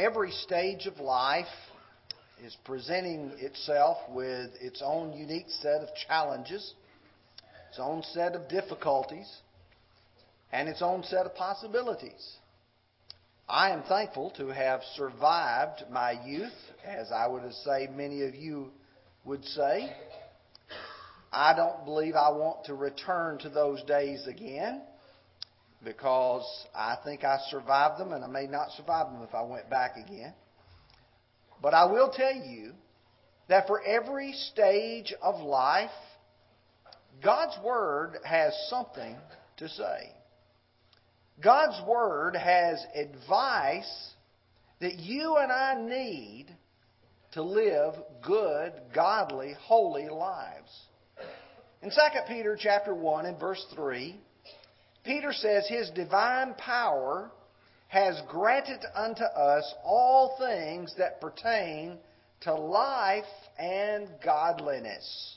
Every stage of life is presenting itself with its own unique set of challenges, its own set of difficulties, and its own set of possibilities. I am thankful to have survived my youth, as I would say many of you would say. I don't believe I want to return to those days again because I think I survived them and I may not survive them if I went back again. But I will tell you that for every stage of life, God's Word has something to say. God's Word has advice that you and I need to live good, godly, holy lives. In 2 Peter chapter 1 and verse 3, Peter says his divine power has granted unto us all things that pertain to life and godliness.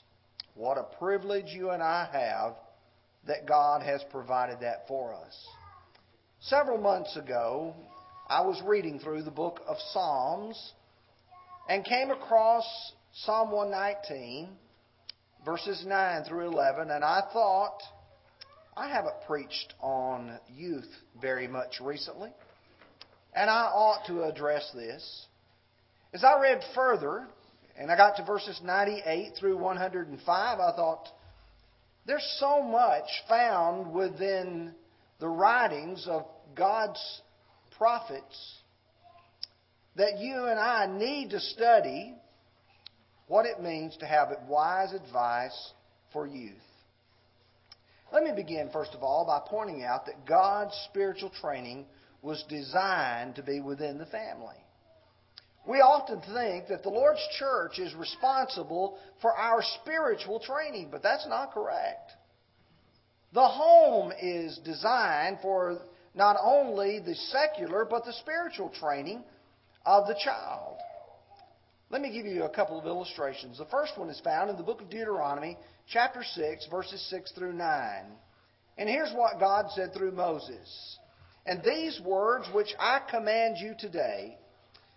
What a privilege you and I have that God has provided that for us. Several months ago, I was reading through the book of Psalms and came across Psalm 119, verses 9 through 11, and I thought, I haven't preached on youth very much recently, and I ought to address this. As I read further, and I got to verses 98 through 105, I thought, there's so much found within the writings of God's prophets that you and I need to study what it means to have wise advice for youth. Let me begin, first of all, by pointing out that God's spiritual training was designed to be within the family. We often think that the Lord's church is responsible for our spiritual training, but that's not correct. The home is designed for not only the secular, but the spiritual training of the child. Let me give you a couple of illustrations. The first one is found in the book of Deuteronomy, chapter 6, verses 6 through 9. And here's what God said through Moses And these words which I command you today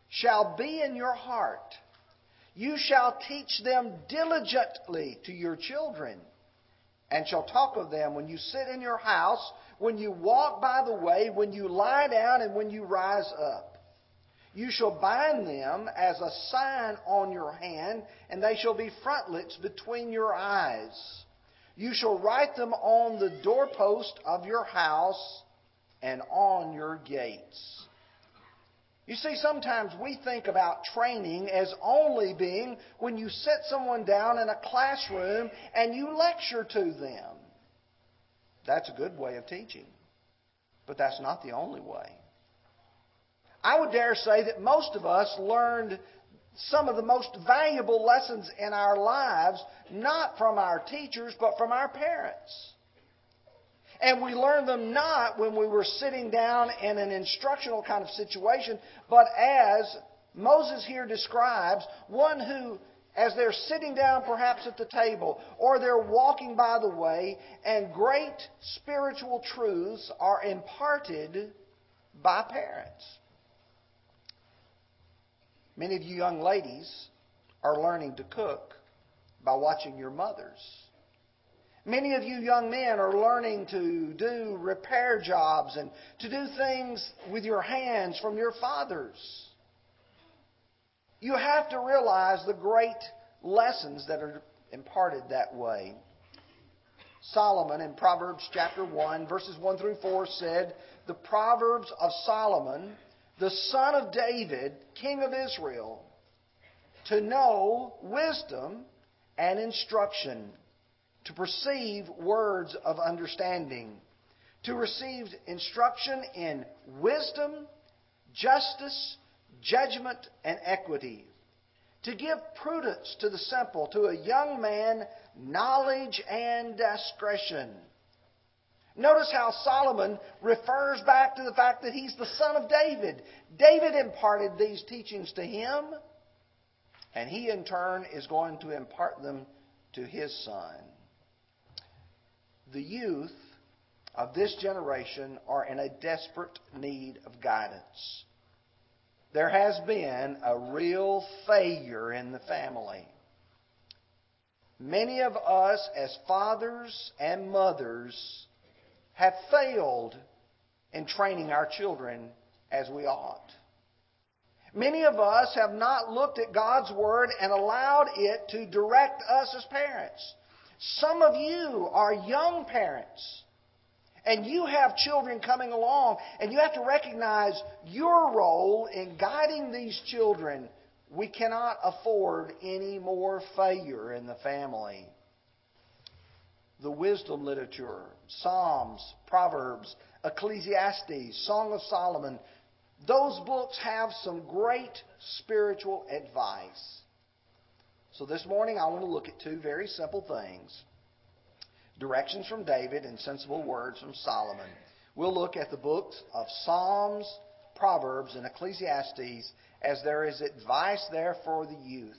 shall be in your heart. You shall teach them diligently to your children, and shall talk of them when you sit in your house when you walk by the way, when you lie down, and when you rise up. You shall bind them as a sign on your hand, and they shall be frontlets between your eyes. You shall write them on the doorpost of your house and on your gates. You see, sometimes we think about training as only being when you sit someone down in a classroom and you lecture to them. That's a good way of teaching. But that's not the only way. I would dare say that most of us learned some of the most valuable lessons in our lives not from our teachers, but from our parents. And we learned them not when we were sitting down in an instructional kind of situation, but as Moses here describes, one who as they're sitting down perhaps at the table or they're walking by the way, and great spiritual truths are imparted by parents. Many of you young ladies are learning to cook by watching your mothers. Many of you young men are learning to do repair jobs and to do things with your hands from your fathers. You have to realize the great lessons that are imparted that way. Solomon in Proverbs chapter 1, verses 1 through 4 said, The Proverbs of Solomon, the son of David, king of Israel, to know wisdom and instruction, to perceive words of understanding, to receive instruction in wisdom, justice, judgment, and equity, to give prudence to the simple, to a young man, knowledge and discretion. Notice how Solomon refers back to the fact that he's the son of David. David imparted these teachings to him, and he in turn is going to impart them to his son. The youth of this generation are in a desperate need of guidance. there has been a real failure in the family. Many of us, as fathers and mothers, have failed in training our children as we ought. Many of us have not looked at God's Word and allowed it to direct us as parents. Some of you are young parents and you have children coming along, and you have to recognize your role in guiding these children. We cannot afford any more failure in the family. The wisdom literature, Psalms, Proverbs, Ecclesiastes, Song of Solomon, those books have some great spiritual advice. So this morning I want to look at two very simple things directions from David and sensible words from Solomon. We'll look at the books of Psalms, Proverbs, and Ecclesiastes as there is advice there for the youth.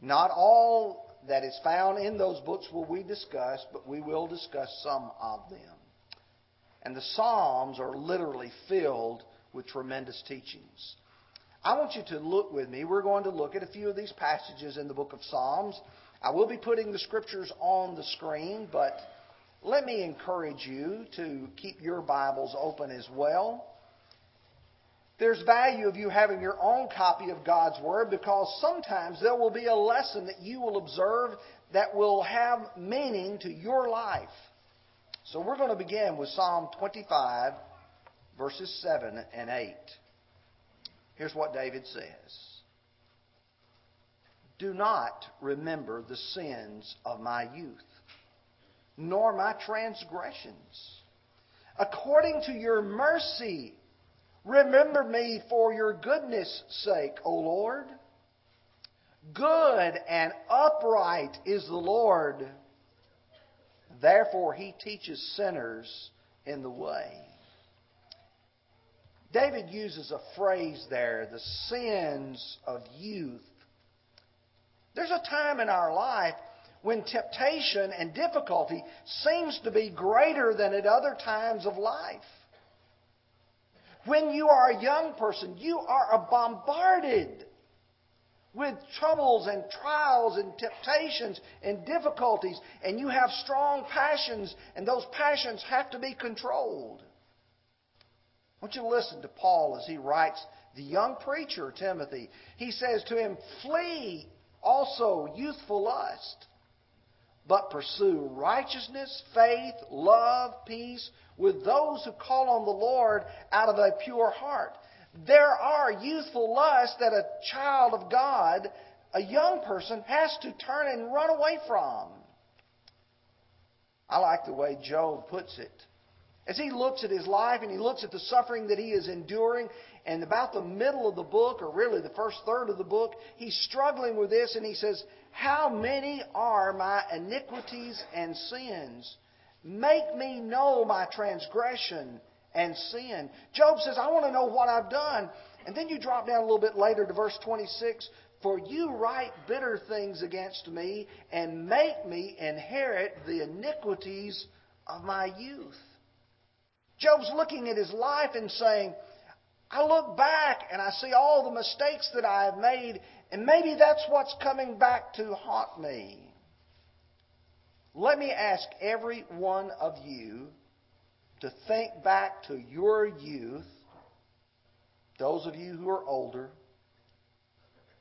Not all that is found in those books will we discuss, but we will discuss some of them. And the Psalms are literally filled with tremendous teachings. I want you to look with me. We're going to look at a few of these passages in the book of Psalms. I will be putting the scriptures on the screen, but let me encourage you to keep your Bibles open as well. There's value of you having your own copy of God's Word because sometimes there will be a lesson that you will observe that will have meaning to your life. So we're going to begin with Psalm 25, verses 7 and 8. Here's what David says Do not remember the sins of my youth, nor my transgressions. According to your mercy, remember me for your goodness' sake, O Lord. Good and upright is the Lord. Therefore, he teaches sinners in the way. David uses a phrase there, the sins of youth. There's a time in our life when temptation and difficulty seems to be greater than at other times of life. When you are a young person, you are bombarded with troubles and trials and temptations and difficulties, and you have strong passions, and those passions have to be controlled. I want you to listen to Paul as he writes the young preacher, Timothy. He says to him, Flee also youthful lust, but pursue righteousness, faith, love, peace with those who call on the Lord out of a pure heart. There are youthful lusts that a child of God, a young person, has to turn and run away from. I like the way Job puts it. As he looks at his life and he looks at the suffering that he is enduring, and about the middle of the book, or really the first third of the book, he's struggling with this and he says, How many are my iniquities and sins? Make me know my transgression and sin. Job says, I want to know what I've done. And then you drop down a little bit later to verse 26 For you write bitter things against me and make me inherit the iniquities of my youth. Job's looking at his life and saying, I look back and I see all the mistakes that I have made, and maybe that's what's coming back to haunt me. Let me ask every one of you to think back to your youth, those of you who are older.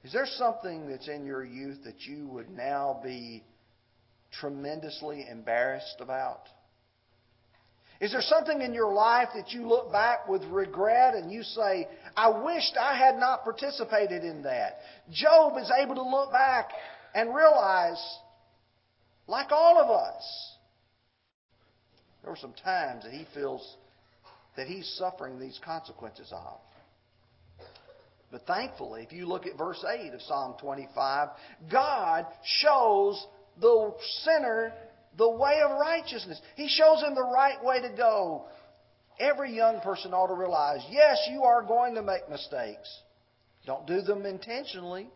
Is there something that's in your youth that you would now be tremendously embarrassed about? Is there something in your life that you look back with regret and you say, I wished I had not participated in that? Job is able to look back and realize, like all of us, there were some times that he feels that he's suffering these consequences of. But thankfully, if you look at verse 8 of Psalm 25, God shows the sinner the way of righteousness. He shows him the right way to go. Every young person ought to realize yes, you are going to make mistakes. Don't do them intentionally,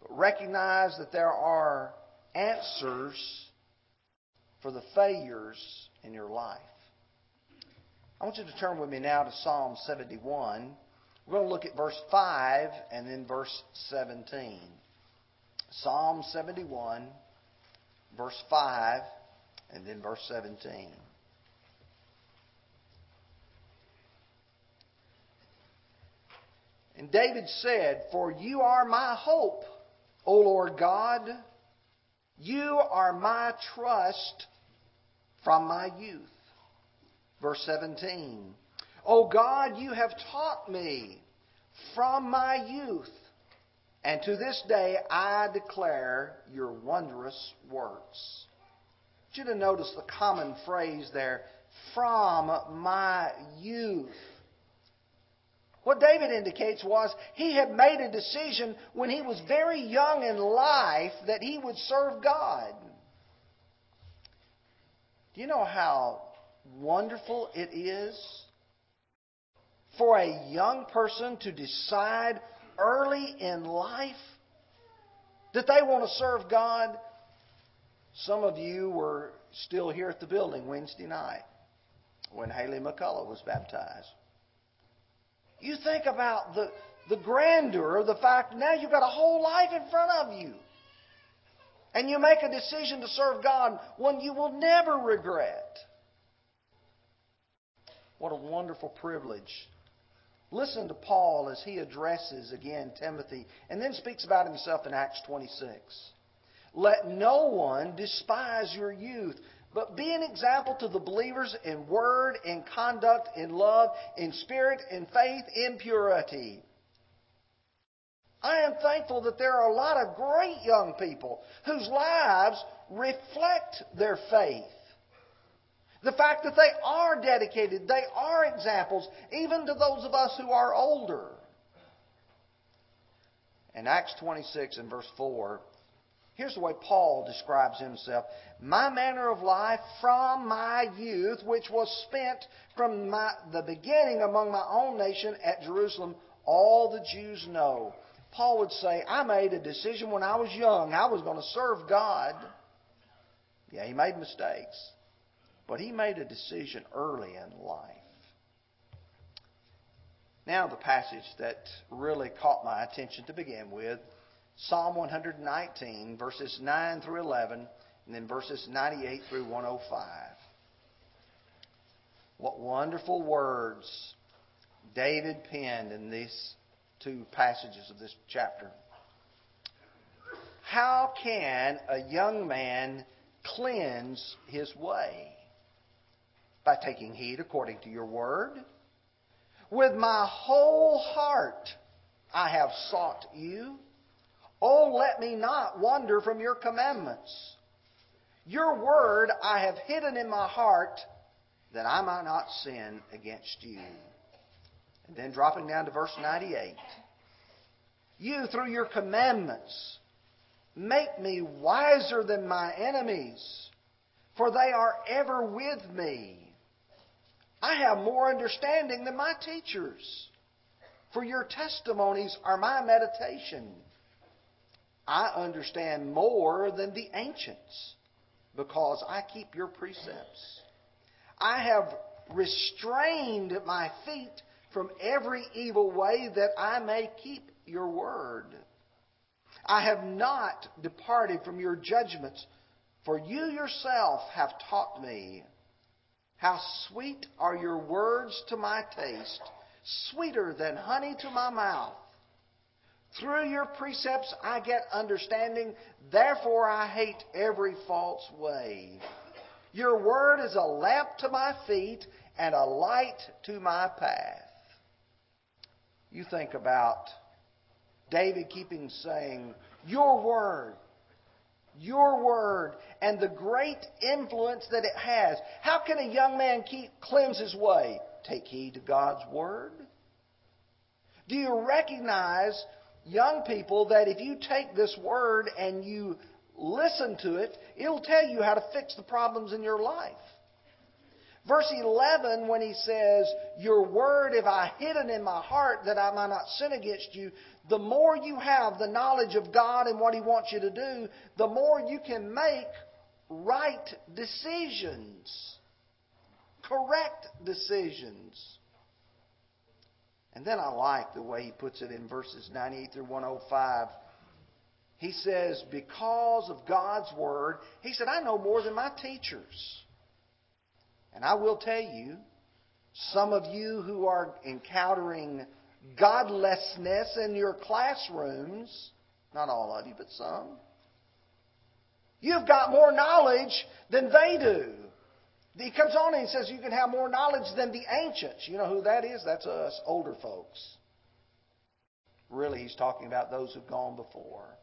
but recognize that there are answers for the failures in your life. I want you to turn with me now to Psalm 71. We're going to look at verse 5 and then verse 17. Psalm 71, verse 5, and then verse 17. And David said, For you are my hope, O Lord God. You are my trust from my youth. Verse 17. O God, you have taught me from my youth, and to this day I declare your wondrous works. I want you to notice the common phrase there, from my youth. What David indicates was he had made a decision when he was very young in life that he would serve God. Do you know how wonderful it is for a young person to decide early in life that they want to serve God? Some of you were still here at the building Wednesday night when Haley McCullough was baptized. You think about the, the grandeur of the fact now you've got a whole life in front of you. And you make a decision to serve God, one you will never regret. What a wonderful privilege. Listen to Paul as he addresses again Timothy and then speaks about himself in Acts 26. Let no one despise your youth, but be an example to the believers in word, in conduct, in love, in spirit, in faith, in purity. I am thankful that there are a lot of great young people whose lives reflect their faith. The fact that they are dedicated, they are examples, even to those of us who are older. In Acts 26 and verse 4, Here's the way Paul describes himself My manner of life from my youth, which was spent from my, the beginning among my own nation at Jerusalem, all the Jews know. Paul would say, I made a decision when I was young. I was going to serve God. Yeah, he made mistakes, but he made a decision early in life. Now, the passage that really caught my attention to begin with Psalm 119, verses 9 through 11, and then verses 98 through 105. What wonderful words David penned in these two passages of this chapter. How can a young man cleanse his way? By taking heed according to your word. With my whole heart I have sought you. Oh, let me not wander from your commandments. Your word I have hidden in my heart that I might not sin against you. And then dropping down to verse 98. You, through your commandments, make me wiser than my enemies, for they are ever with me. I have more understanding than my teachers, for your testimonies are my meditation. I understand more than the ancients because I keep your precepts. I have restrained my feet from every evil way that I may keep your word. I have not departed from your judgments, for you yourself have taught me. How sweet are your words to my taste, sweeter than honey to my mouth. Through your precepts I get understanding, therefore I hate every false way. Your word is a lamp to my feet and a light to my path. You think about David keeping saying, Your word, your word, and the great influence that it has. How can a young man keep cleanse his way? Take heed to God's word. Do you recognize young people that if you take this word and you listen to it, it'll tell you how to fix the problems in your life. Verse 11, when he says, Your word have I hidden in my heart that I might not sin against you, the more you have the knowledge of God and what he wants you to do, the more you can make right decisions, correct decisions. And then I like the way he puts it in verses 98 through 105. He says, Because of God's Word, he said, I know more than my teachers. And I will tell you, some of you who are encountering godlessness in your classrooms, not all of you, but some, you've got more knowledge than they do. He comes on and says you can have more knowledge than the ancients. You know who that is? That's us, older folks. Really, he's talking about those who've gone before.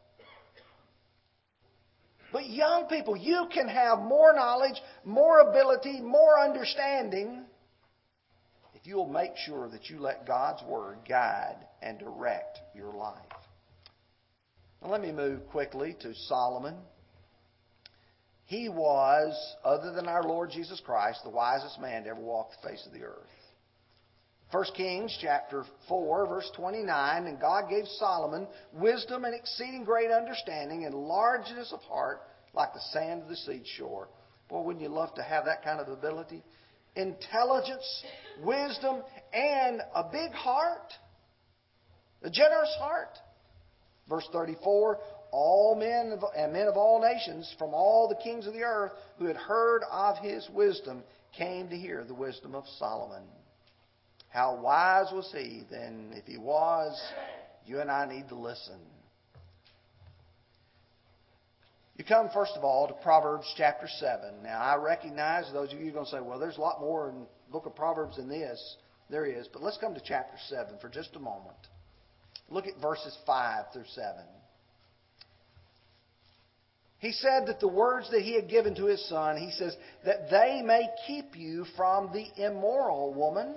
But young people, you can have more knowledge, more ability, more understanding if you'll make sure that you let God's Word guide and direct your life. Now, let me move quickly to Solomon. He was, other than our Lord Jesus Christ, the wisest man to ever walk the face of the earth. 1 Kings chapter 4, verse 29, and God gave Solomon wisdom and exceeding great understanding and largeness of heart like the sand of the seashore. Boy, wouldn't you love to have that kind of ability? Intelligence, wisdom, and a big heart. A generous heart. Verse 34 all men and men of all nations from all the kings of the earth who had heard of his wisdom came to hear the wisdom of Solomon. How wise was he? Then, if he was, you and I need to listen. You come, first of all, to Proverbs chapter 7. Now, I recognize those of you are going to say, well, there's a lot more in the book of Proverbs than this. There is. But let's come to chapter 7 for just a moment. Look at verses 5 through 7. He said that the words that he had given to his son, he says, that they may keep you from the immoral woman,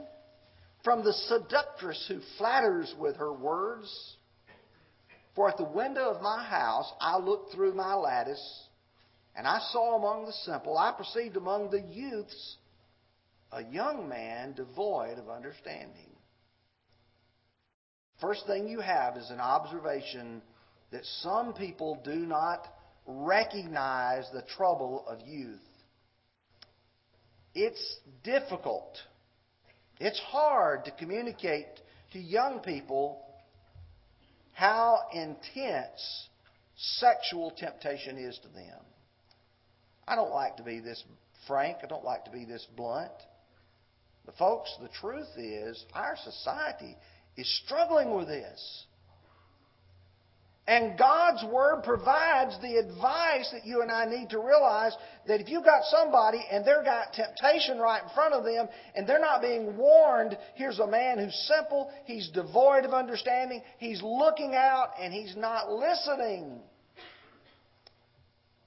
from the seductress who flatters with her words. For at the window of my house I looked through my lattice, and I saw among the simple, I perceived among the youths a young man devoid of understanding. First thing you have is an observation that some people do not recognize the trouble of youth. It's difficult. It's hard to communicate to young people how intense sexual temptation is to them. I don't like to be this frank. I don't like to be this blunt. But, folks, the truth is our society is struggling with this. And God's Word provides the advice that you and I need to realize that if you've got somebody and they've got temptation right in front of them and they're not being warned, here's a man who's simple, he's devoid of understanding, he's looking out and he's not listening.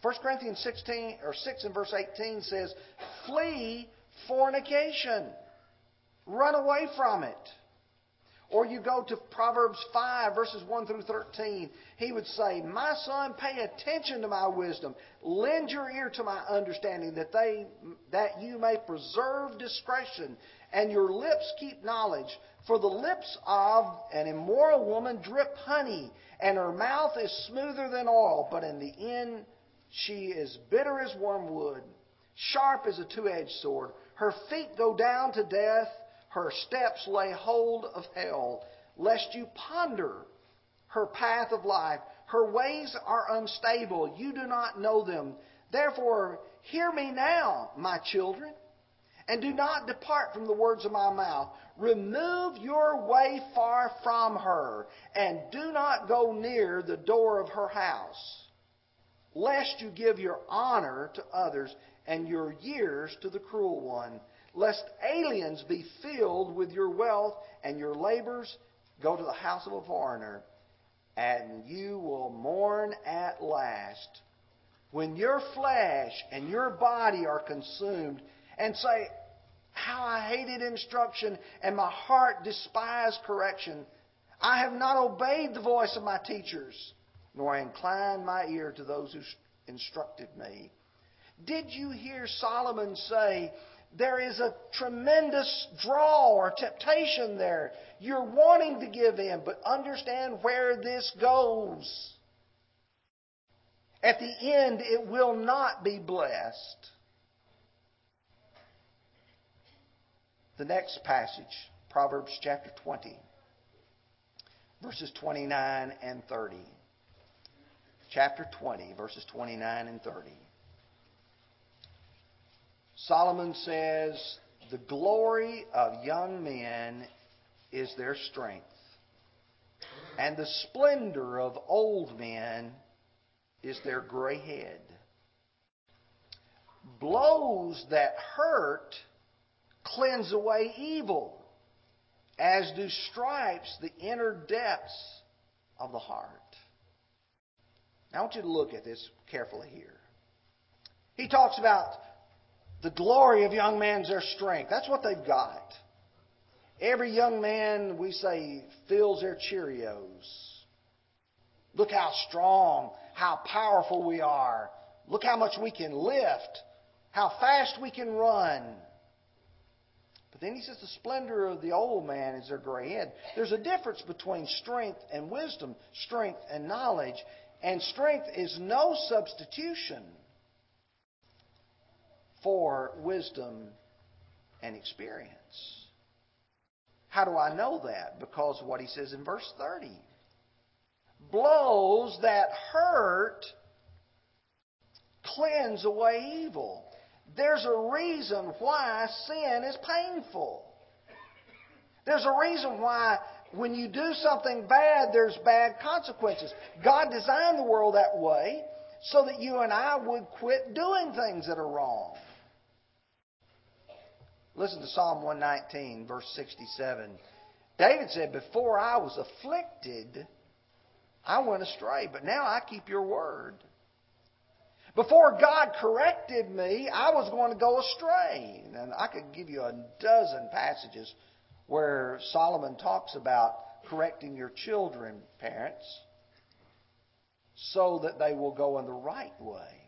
1 Corinthians 16 or 6 and verse 18 says, "Flee fornication. Run away from it." Or you go to Proverbs 5, verses 1 through 13. He would say, My son, pay attention to my wisdom. Lend your ear to my understanding, that, they, that you may preserve discretion, and your lips keep knowledge. For the lips of an immoral woman drip honey, and her mouth is smoother than oil, but in the end she is bitter as wormwood, sharp as a two edged sword. Her feet go down to death her steps lay hold of hell, lest you ponder her path of life. Her ways are unstable. You do not know them. Therefore, hear me now, my children, and do not depart from the words of my mouth. Remove your way far from her, and do not go near the door of her house, lest you give your honor to others and your years to the cruel one lest aliens be filled with your wealth and your labors go to the house of a foreigner, and you will mourn at last. When your flesh and your body are consumed, and say, How I hated instruction, and my heart despised correction. I have not obeyed the voice of my teachers, nor inclined my ear to those who instructed me. Did you hear Solomon say, there is a tremendous draw or temptation there. You're wanting to give in, but understand where this goes. At the end, it will not be blessed. The next passage, Proverbs chapter 20. verses 29 and 30. Chapter 20, verses 29 and 30. Solomon says, The glory of young men is their strength, and the splendor of old men is their gray head. Blows that hurt cleanse away evil, as do stripes the inner depths of the heart. Now, I want you to look at this carefully here. He talks about the glory of young men's their strength. That's what they've got. Every young man, we say, fills their Cheerios. Look how strong, how powerful we are. Look how much we can lift, how fast we can run. But then he says the splendor of the old man is their gray head. There's a difference between strength and wisdom, strength and knowledge. And strength is no substitution for wisdom and experience. How do I know that? Because what he says in verse 30. Blows that hurt cleanse away evil. There's a reason why sin is painful. There's a reason why when you do something bad, there's bad consequences. God designed the world that way so that you and I would quit doing things that are wrong. Listen to Psalm 119, verse 67. David said, Before I was afflicted, I went astray, but now I keep your word. Before God corrected me, I was going to go astray. And I could give you a dozen passages where Solomon talks about correcting your children, parents, so that they will go in the right way.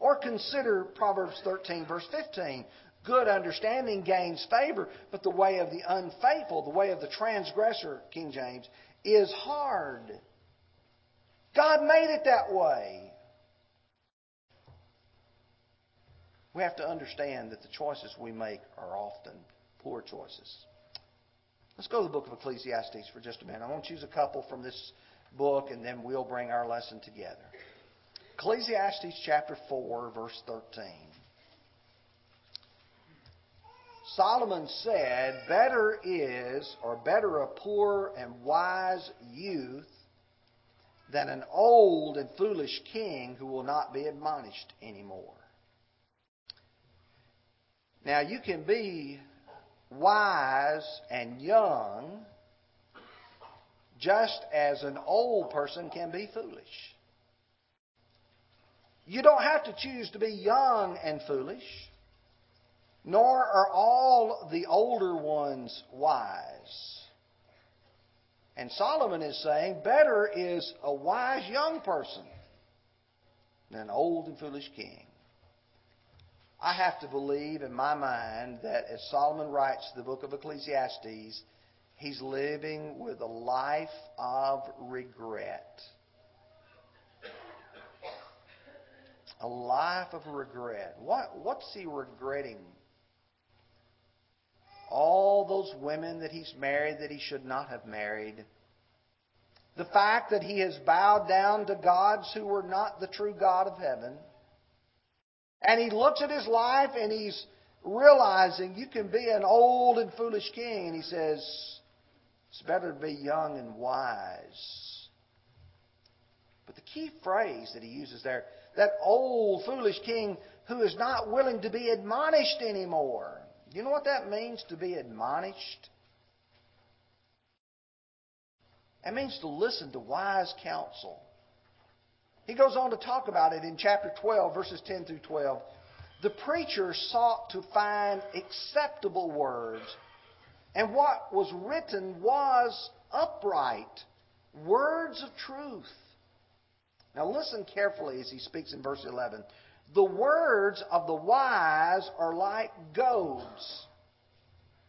Or consider Proverbs 13, verse 15. Good understanding gains favor, but the way of the unfaithful, the way of the transgressor, King James, is hard. God made it that way. We have to understand that the choices we make are often poor choices. Let's go to the book of Ecclesiastes for just a minute. I want to choose a couple from this book and then we'll bring our lesson together. Ecclesiastes chapter 4, verse 13. Solomon said, Better is, or better a poor and wise youth than an old and foolish king who will not be admonished anymore. Now, you can be wise and young just as an old person can be foolish. You don't have to choose to be young and foolish, nor are all the older ones wise. And Solomon is saying, better is a wise young person than an old and foolish king. I have to believe in my mind that as Solomon writes the book of Ecclesiastes, he's living with a life of regret. A life of regret. What, what's he regretting? All those women that he's married that he should not have married. The fact that he has bowed down to gods who were not the true God of heaven and he looks at his life and he's realizing you can be an old and foolish king. And he says, it's better to be young and wise. But the key phrase that he uses there, that old foolish king who is not willing to be admonished anymore. You know what that means to be admonished? It means to listen to wise counsel. He goes on to talk about it in chapter 12, verses 10 through 12. The preacher sought to find acceptable words, and what was written was upright, words of truth. Now listen carefully as he speaks in verse 11. The words of the wise are like goads.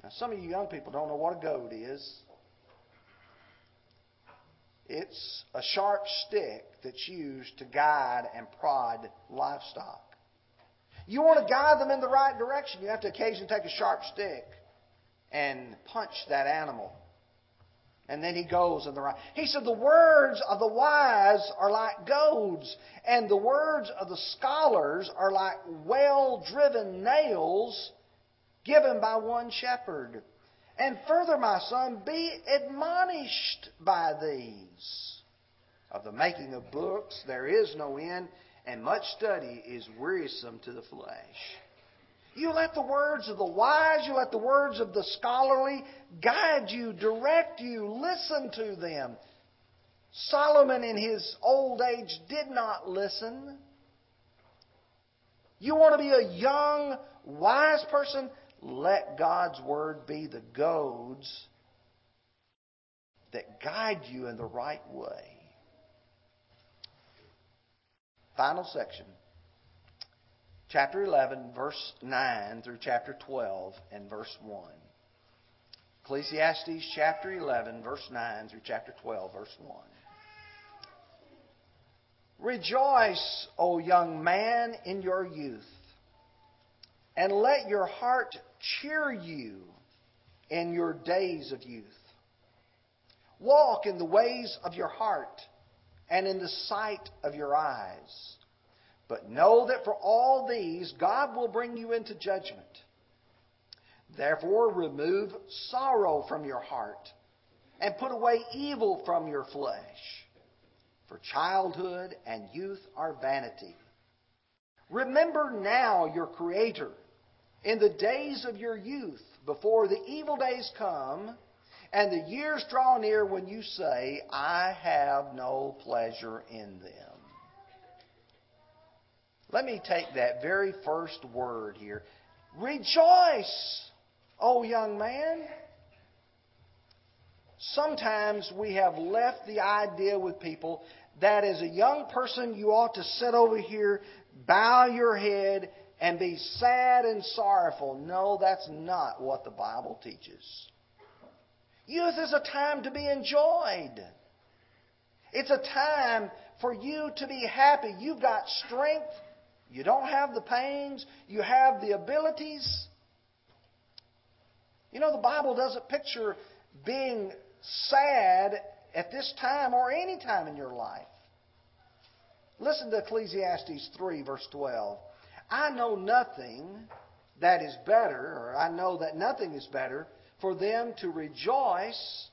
Now, some of you young people don't know what a goad is. It's a sharp stick that's used to guide and prod livestock. You want to guide them in the right direction, you have to occasionally take a sharp stick and punch that animal. And then he goes and the right. He said, The words of the wise are like goads, and the words of the scholars are like well driven nails given by one shepherd. And further, my son, be admonished by these. Of the making of books there is no end, and much study is wearisome to the flesh. You let the words of the wise, you let the words of the scholarly guide you, direct you, listen to them. Solomon in his old age did not listen. You want to be a young, wise person? Let God's Word be the goads that guide you in the right way. Final section chapter 11, verse 9 through chapter 12 and verse 1. Ecclesiastes chapter 11, verse 9 through chapter 12, verse 1. Rejoice, O young man, in your youth, and let your heart cheer you in your days of youth. Walk in the ways of your heart and in the sight of your eyes but know that for all these, God will bring you into judgment. Therefore, remove sorrow from your heart and put away evil from your flesh. For childhood and youth are vanity. Remember now your Creator in the days of your youth, before the evil days come and the years draw near when you say, I have no pleasure in them. Let me take that very first word here. Rejoice, O young man. Sometimes we have left the idea with people that as a young person you ought to sit over here, bow your head, and be sad and sorrowful. No, that's not what the Bible teaches. Youth is a time to be enjoyed. It's a time for you to be happy. You've got strength you don't have the pains, you have the abilities. You know, the Bible doesn't picture being sad at this time or any time in your life. Listen to Ecclesiastes 3, verse 12. I know nothing that is better, or I know that nothing is better for them to rejoice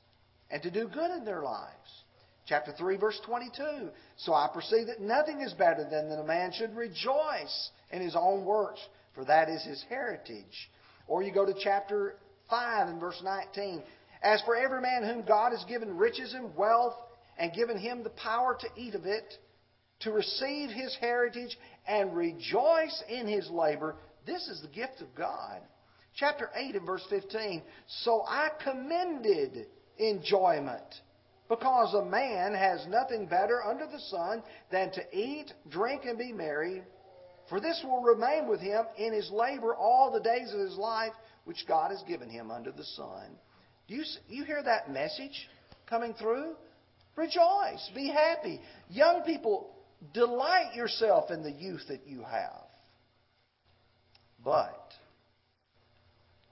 and to do good in their lives Chapter 3, verse 22. So I perceive that nothing is better than that a man should rejoice in his own works, for that is his heritage. Or you go to chapter 5 and verse 19. As for every man whom God has given riches and wealth, and given him the power to eat of it, to receive his heritage, and rejoice in his labor, this is the gift of God. Chapter 8 and verse 15. So I commended enjoyment because a man has nothing better under the sun than to eat, drink, and be merry, for this will remain with him in his labor all the days of his life, which God has given him under the sun. Do you, you hear that message coming through? Rejoice, be happy. Young people, delight yourself in the youth that you have. But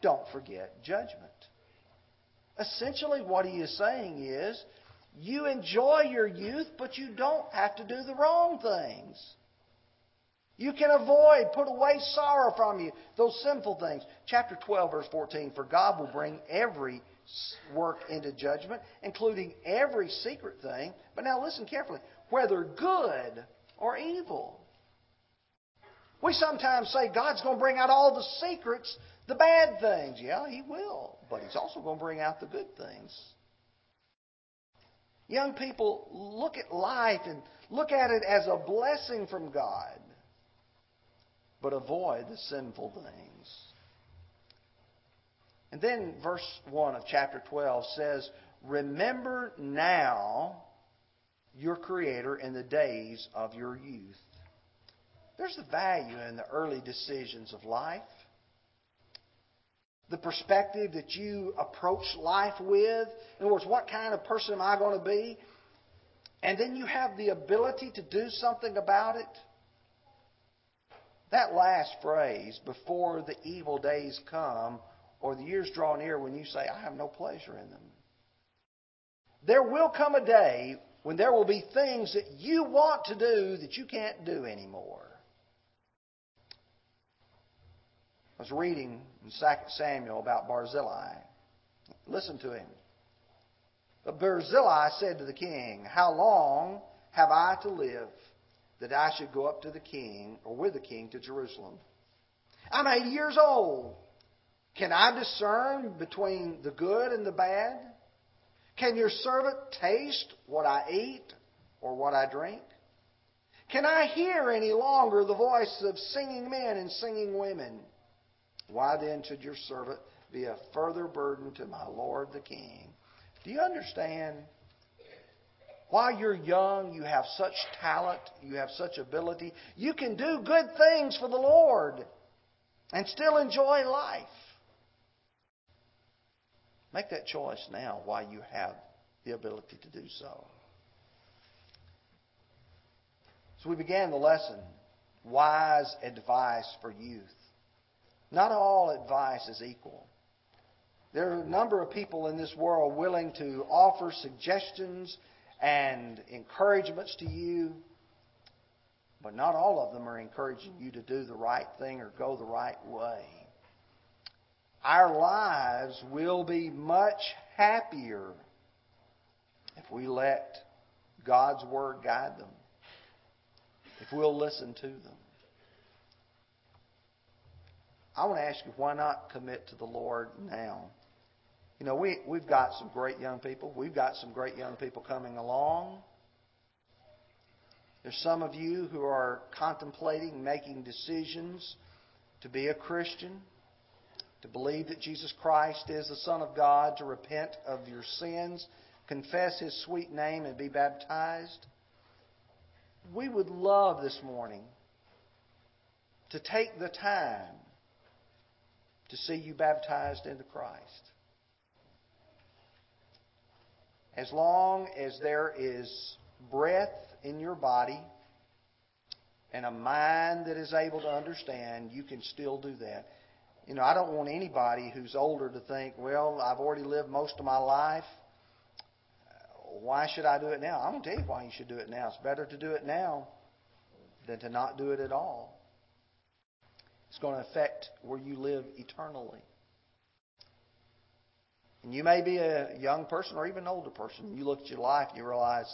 don't forget judgment. Essentially, what he is saying is you enjoy your youth, but you don't have to do the wrong things. You can avoid, put away sorrow from you, those sinful things. Chapter 12, verse 14 For God will bring every work into judgment, including every secret thing. But now listen carefully whether good or evil. We sometimes say God's going to bring out all the secrets, the bad things. Yeah, He will. But He's also going to bring out the good things. Young people, look at life and look at it as a blessing from God, but avoid the sinful things. And then verse 1 of chapter 12 says, Remember now your Creator in the days of your youth. There's the value in the early decisions of life the perspective that you approach life with. In other words, what kind of person am I going to be? And then you have the ability to do something about it. That last phrase, before the evil days come or the years draw near when you say, I have no pleasure in them. there will come a day when there will be things that you want to do that you can't do anymore. I was reading in 2 Samuel about Barzillai. Listen to him. But Barzillai said to the king, How long have I to live that I should go up to the king, or with the king, to Jerusalem? I'm 80 years old. Can I discern between the good and the bad? Can your servant taste what I eat or what I drink? Can I hear any longer the voice of singing men and singing women? Why then should your servant be a further burden to my Lord the King? Do you understand? While you're young, you have such talent, you have such ability, you can do good things for the Lord and still enjoy life. Make that choice now while you have the ability to do so. So we began the lesson wise advice for youth. Not all advice is equal. There are a number of people in this world willing to offer suggestions and encouragements to you, but not all of them are encouraging you to do the right thing or go the right way our lives will be much happier if we let God's Word guide them, if we'll listen to them. I want to ask you, why not commit to the Lord now? You know, we, we've got some great young people. We've got some great young people coming along. There's some of you who are contemplating making decisions to be a Christian to believe that Jesus Christ is the Son of God, to repent of your sins, confess His sweet name, and be baptized. We would love this morning to take the time to see you baptized into Christ. As long as there is breath in your body and a mind that is able to understand, you can still do that. You know, I don't want anybody who's older to think, well, I've already lived most of my life. Why should I do it now? I'm going to tell you why you should do it now. It's better to do it now than to not do it at all. It's going to affect where you live eternally. And you may be a young person or even an older person. You look at your life and you realize,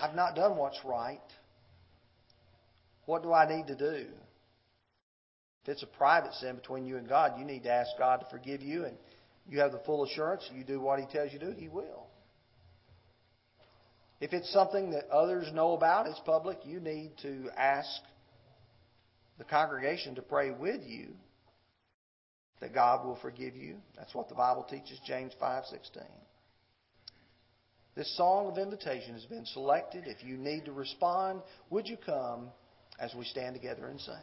I've not done what's right. What do I need to do? If it's a private sin between you and God, you need to ask God to forgive you, and you have the full assurance you do what He tells you to do, He will. If it's something that others know about, it's public, you need to ask the congregation to pray with you that God will forgive you. That's what the Bible teaches, James 5:16. This song of invitation has been selected. If you need to respond, would you come as we stand together and sing?